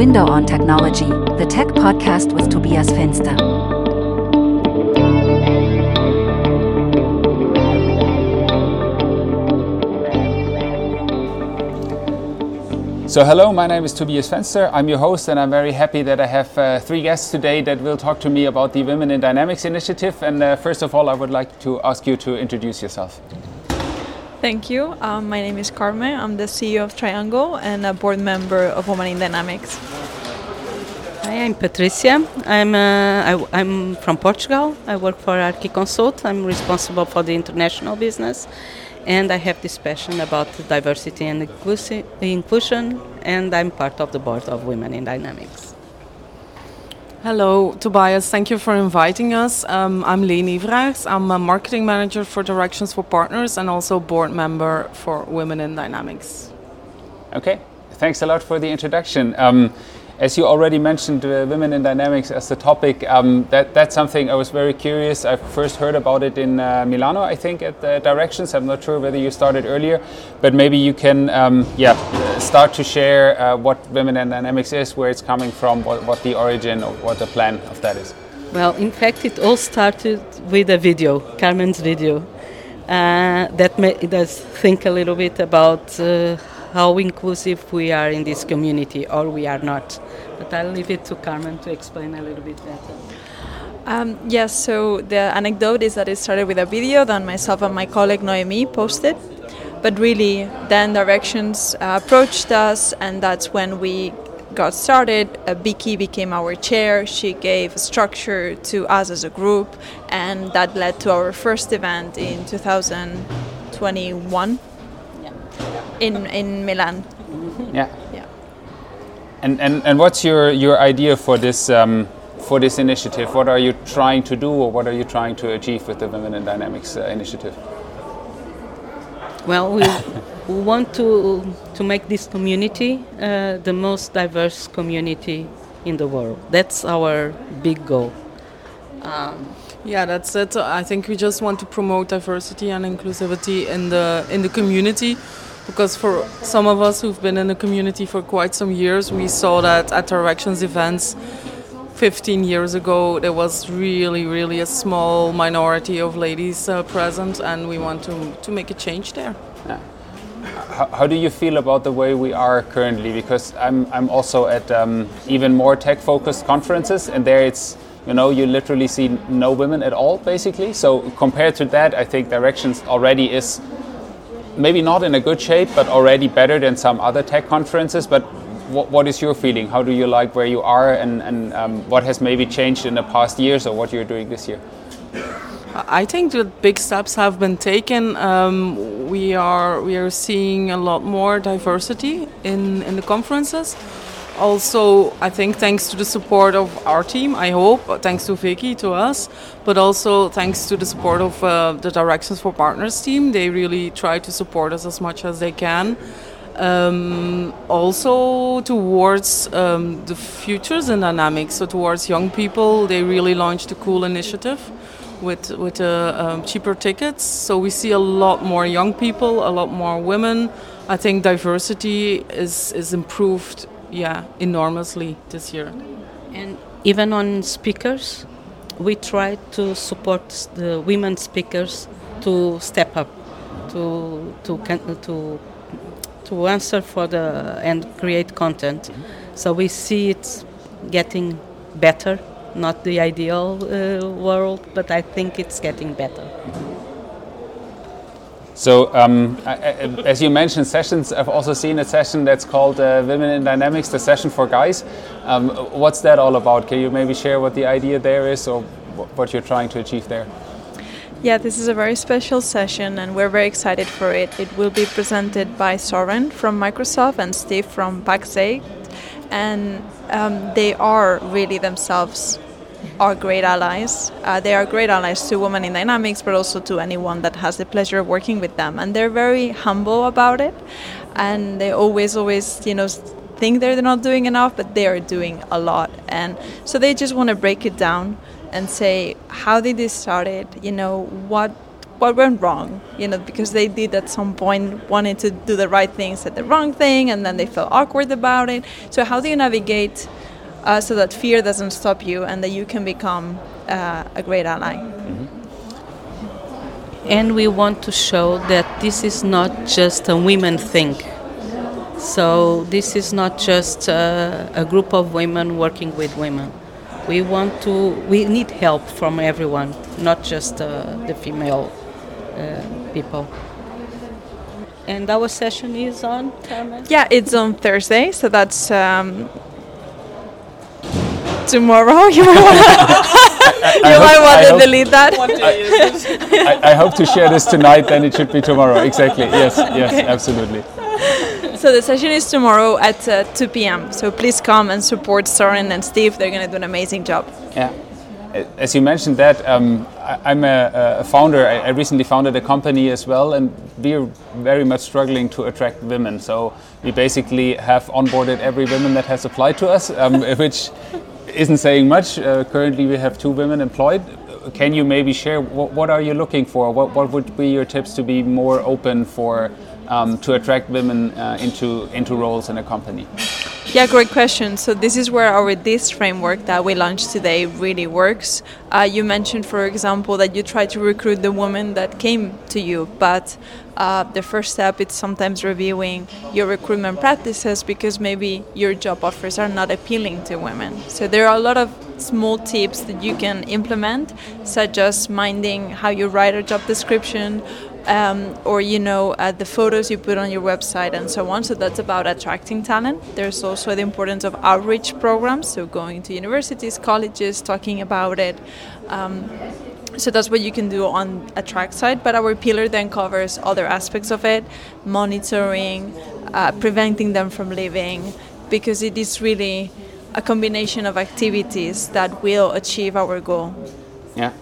Window on Technology, the tech podcast with Tobias Fenster. So, hello, my name is Tobias Fenster. I'm your host, and I'm very happy that I have uh, three guests today that will talk to me about the Women in Dynamics initiative. And uh, first of all, I would like to ask you to introduce yourself. Thank you. Um, my name is Carme. I'm the CEO of Triangle and a board member of Women in Dynamics. Hi, I'm Patricia. I'm, uh, I, am from Portugal. I work for Arquiconsult. I'm responsible for the international business. And I have this passion about diversity and inclusion, and I'm part of the board of Women in Dynamics. Hello, Tobias. Thank you for inviting us. Um, I'm Leen Everaerts. I'm a marketing manager for Directions for Partners and also board member for Women in Dynamics. Okay, thanks a lot for the introduction. Um, as you already mentioned, uh, women in dynamics as the topic, um, that, that's something I was very curious. I first heard about it in uh, Milano, I think, at the Directions. I'm not sure whether you started earlier, but maybe you can, um, yeah, start to share uh, what women in dynamics is, where it's coming from, what, what the origin or what the plan of that is. Well, in fact, it all started with a video, Carme's video, uh, that made us think a little bit about uh, how inclusive we are in this community or we are not. But I'll leave it to Carme to explain a little bit better. Um, yes, so the anecdote is that it started with a video that myself and my colleague Noemi posted. But really, then Directions uh, approached us, and that's when we got started. Uh, Vicky became our chair. She gave structure to us as a group, and that led to our first event in 2021 in in Milan. Yeah. Yeah. And and and what's your your idea for this? Um, for this initiative, what are you trying to do, or what are you trying to achieve with the Women in Dynamics uh, initiative? Well, we, we want to to make this community uh, the most diverse community in the world. That's our big goal. Um, yeah, that's it. I think we just want to promote diversity and inclusivity in the in the community because for some of us who've been in the community for quite some years, we saw that at Directions events 15 years ago there was really, really a small minority of ladies uh, present, and we want to, to make a change there. Yeah. How, how, do you feel about the way we are currently? Because I'm, I'm also at um, even more tech focused conferences, and there it's you know you literally see no women at all basically so compared to that i think directions already is maybe not in a good shape, but already better than some other tech conferences. But what, what is your feeling? How do you like where you are, and, and um, what has maybe changed in the past years, or what you're doing this year? I think that big steps have been taken. Um, we are we are seeing a lot more diversity in in the conferences also I think thanks to the support of our team, I hope, thanks to Vicky, to us, but also thanks to the support of uh, the Directions for Partners team. They really try to support us as much as they can. Um, also towards um, the futures and dynamics, so towards young people, they really launched a cool initiative with with uh, um, cheaper tickets. So we see a lot more young people, a lot more women. I think diversity is is improved yeah, enormously this year. And even on speakers, we try to support the women speakers to step up, to to to to answer for the and create content. So we see it getting better, not the ideal uh, world, but I think it's getting better. So, um, I, I, as you mentioned, sessions. I've also seen a session that's called uh, "Women in Dynamics," the session for guys. Um, what's that all about? Can you maybe share what the idea there is, or what you're trying to achieve there? Yeah, this is a very special session, and we're very excited for it. It will be presented by Soren from Microsoft and Steve from Pax8, and um, they are really themselves are great allies. Uh, they are great allies to Women in Dynamics, but also to anyone that has the pleasure of working with them. And they're very humble about it, and they always, always, you know, think they're not doing enough, but they are doing a lot. And so they just want to break it down and say, how did this started? You know, what what went wrong, you know, because they did at some point wanted to do the right thing, said the wrong thing, and then they felt awkward about it. So how do you navigate uh, so that fear doesn't stop you and that you can become uh, a great ally? and we want to show that this is not just a women thing. So this is not just uh, a group of women working with women. We want to. We need help from everyone, not just uh, the female uh, people. And our session is on. Yeah, it's on Thursday, so that's um, tomorrow. You might want to, you hope- might want I hope- delete that. I, I hope to share this tonight, then it should be tomorrow. Exactly. Yes, yes, absolutely. So the session is tomorrow at uh, 2 p.m. So please come and support Soren and Steve. They're going to do an amazing job. Yeah. As you mentioned that, um, I, I'm a, a founder. I, I recently founded a company as well, and we're very much struggling to attract women. So we basically have onboarded every woman that has applied to us, um, which isn't saying much. Uh, currently, we have two women employed. Can you maybe share what, what are you looking for? What, what would be your tips to be more open for um, to attract women uh, into into roles in a company? Yeah, great question. So this is where our this framework that we launched today really works. Uh, you mentioned, for example, that you try to recruit the woman that came to you, but uh, the first step is sometimes reviewing your recruitment practices because maybe your job offers are not appealing to women. So there are a lot of small tips that you can implement, such as minding how you write a job description um, or you know uh, the photos you put on your website and so on. So that's about attracting talent. There's also the importance of outreach programs so going to universities colleges talking about it. Um, so that's what you can do on a track side but our pillar then covers other aspects of it monitoring uh, preventing them from leaving because it is really a combination of activities that will achieve our goal. Yeah.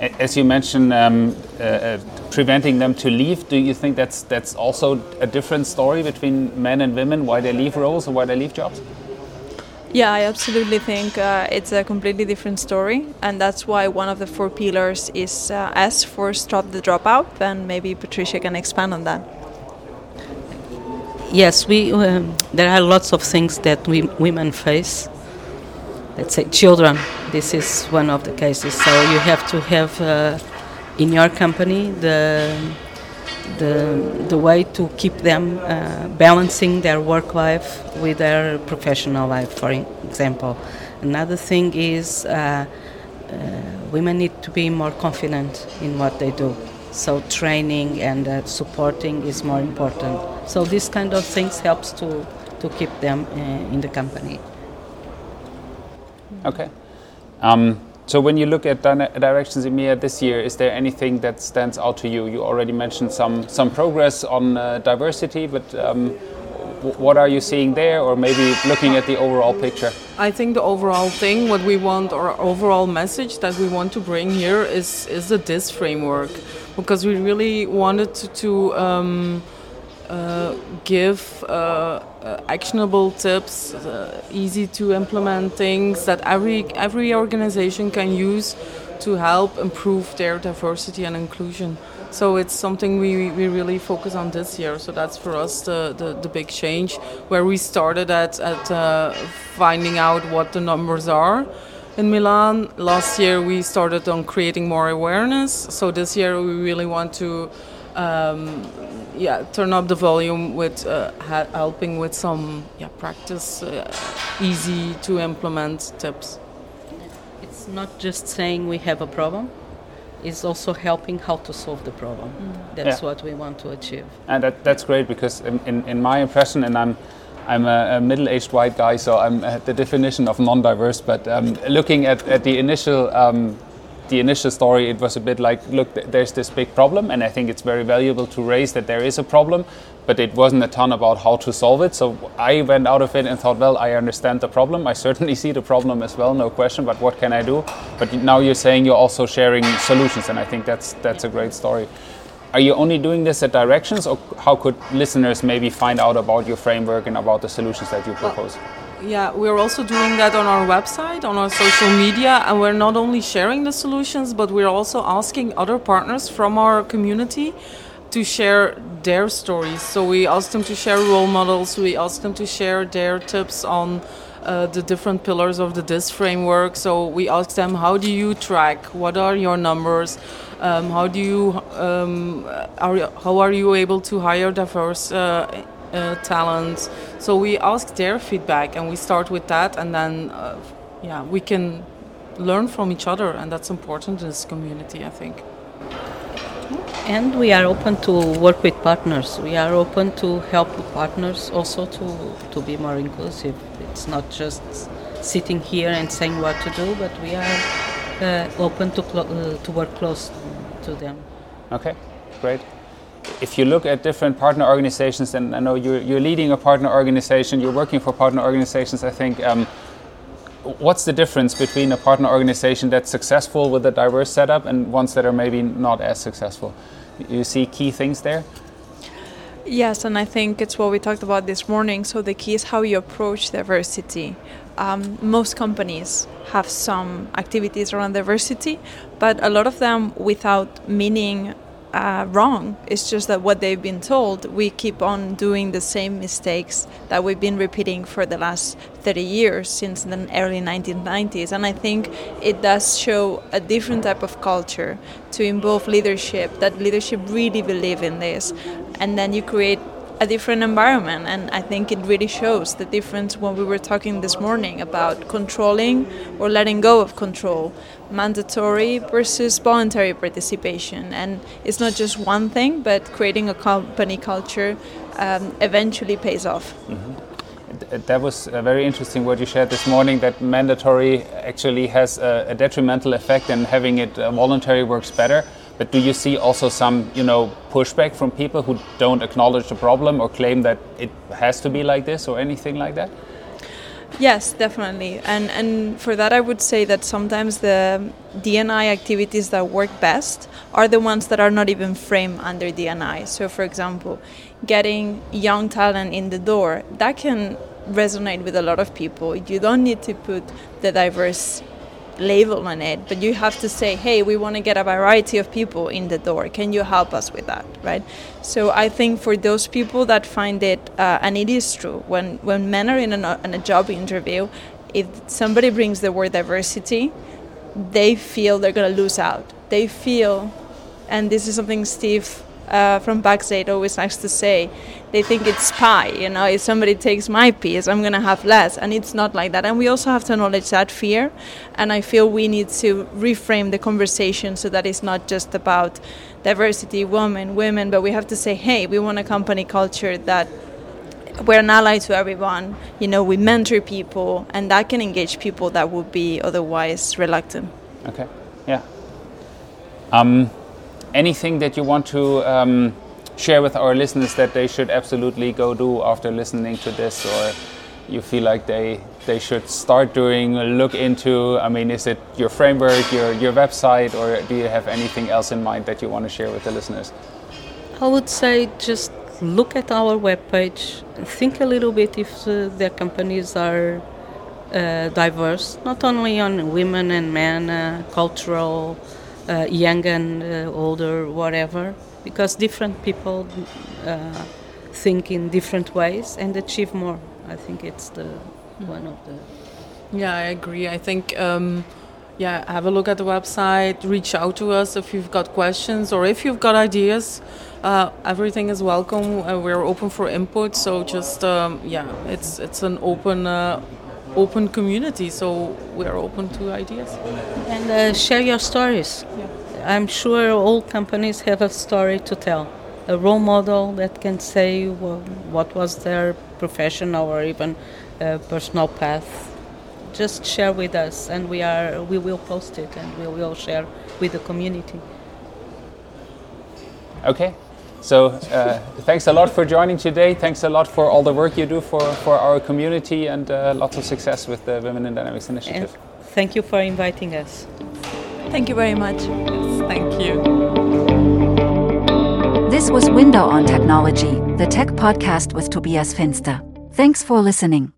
A- As you mentioned, um, uh, uh, preventing them to leave. Do you think that's that's also a different story between men and women? Why they leave roles or why they leave jobs? Yeah, I absolutely think uh, it's a completely different story, and that's why one of the four pillars is uh, S for stop the dropout. And maybe Patricia can expand on that. Yes, we. Um, there are lots of things that we women face. Let's say children. This is one of the cases. So you have to have uh, in your company the the the way to keep them uh, balancing their work life with their professional life. For example, another thing is. Uh, uh, women need to be more confident in what they do. So training and uh, supporting is more important. So this kind of things helps to to keep them uh, in the company. Okay. Um, so when you look at Directions EMEA this year, is there anything that stands out to you? You already mentioned some some progress on uh, diversity, but um, what are you seeing there, or maybe looking at the overall picture? I think the overall thing, what we want, our overall message that we want to bring here is is the THIS framework, because we really wanted to, um, uh, give uh, actionable tips, uh, easy to implement things that every every organization can use to help improve their diversity and inclusion. So it's something we, we really focus on this year. So that's for us the, the, the big change, where we started at, at uh, finding out what the numbers are. In Milan, last year we started on creating more awareness. So this year we really want to um, yeah, turn up the volume with uh, ha- helping with some yeah, practice, uh, easy to implement tips. It's not just saying we have a problem. It's also helping how to solve the problem. That's Yeah. what we want to achieve. And that, that's great because in, in, in my impression, and I'm I'm a, a middle-aged white guy, so I'm uh, the definition of non-diverse. But um, looking at, at the initial um, the initial story, it was a bit like, look, there's this big problem, and I think it's very valuable to raise that there is a problem, but it wasn't a ton about how to solve it. So I went out of it and thought, well, I understand the problem. I certainly see the problem as well, no question. But what can I do? But now you're saying you're also sharing solutions, and I think that's that's a great story. Are you only doing this at Directions, or how could listeners maybe find out about your framework and about the solutions that you propose? Yeah, we're also doing that on our website, on our social media, and we're not only sharing the solutions, but we're also asking other partners from our community to share their stories. So we ask them to share role models, we ask them to share their tips on uh, the different pillars of the THIS framework. So we ask them, how do you track? What are your numbers? Um, how do you um, are how are you able to hire diverse uh, uh, talent? So we ask their feedback, and we start with that, and then uh, yeah, we can learn from each other, and that's important in this community, I think. And we are open to work with partners. We are open to help partners also to, to be more inclusive. It's not just sitting here and saying what to do, but we are uh, open to, clo- uh, to work close to them. Okay, great. If you look at different partner organizations, and I know you're, you're leading a partner organization, you're working for partner organizations, I think. Um, what's the difference between a partner organization that's successful with a diverse setup and ones that are maybe not as successful? You see key things there? Yes, and I think it's what we talked about this morning. So the key is how you approach diversity. Um, most companies have some activities around diversity, but a lot of them without meaning uh, wrong. It's just that what they've been told, we keep on doing the same mistakes that we've been repeating for the last 30 years since the early 1990s. And I think it does show a different type of culture to involve leadership, that leadership really believe in this. And then you create a different environment and i think it really shows the difference when we were talking this morning about controlling or letting go of control mandatory versus voluntary participation. And it's not just one thing but creating a company culture um, eventually pays off. Mm-hmm. that was a very interesting what you shared this morning that mandatory actually has a, detrimental effect and having it uh, voluntary works better but do you see also some, you know, pushback from people who don't acknowledge the problem or claim that it has to be like this or anything like that? Yes, definitely. And and for that I would say that sometimes the D&I activities that work best are the ones that are not even framed under D&I. So for example, getting young talent in the door, that can resonate with a lot of people. You don't need to put the diverse label on it, but you have to say, hey, we want to get a variety of people in the door. Can you help us with that, right? So I think for those people that find it, uh, and it is true, when, when men are in, an, in a job interview, if somebody brings the word diversity, they feel they're going to lose out. They feel, and this is something Steve uh, from Pax8 always likes to say, they think it's pie. You know, if somebody takes my piece, I'm to have less, and it's not like that. And we also have to acknowledge that fear. And I feel we need to reframe the conversation so that it's not just about diversity, women, women, but we have to say, hey, we want a company culture that we're an ally to everyone. You know, we mentor people, and that can engage people that would be otherwise reluctant. Okay. Yeah. Um, anything that you want to um, share with our listeners that they should absolutely go do after listening to this or you feel like they they should start doing look into i mean is it your framework your your website or do you have anything else in mind that you want to share with the listeners? I would say just look at our webpage. Think a little bit if uh, their companies are uh, diverse not only on women and men uh, cultural uh, young and uh, older whatever because different people uh, think in different ways and achieve more. I think it's the one of the. Yeah, I agree. I think. Um, yeah, have a look at the website. Reach out to us if you've got questions or if you've got ideas. Uh, everything is welcome. Uh, we're open for input. So just um, yeah, it's it's an open uh, open community. So we're open to ideas. And uh, share your stories. Yeah. I'm sure all companies have a story to tell, a role model that can say well, what was their professional or even uh, personal path. Just share with us, and we are we will post it and we will share with the community. Okay, so uh, thanks a lot for joining today. Thanks a lot for all the work you do for, for our community and uh, lots of success with the Women in Dynamics initiative. And thank you for inviting us. Thank you very much. Thank you. This was Window on Technology, the tech podcast with Tobias Fenster. Thanks for listening.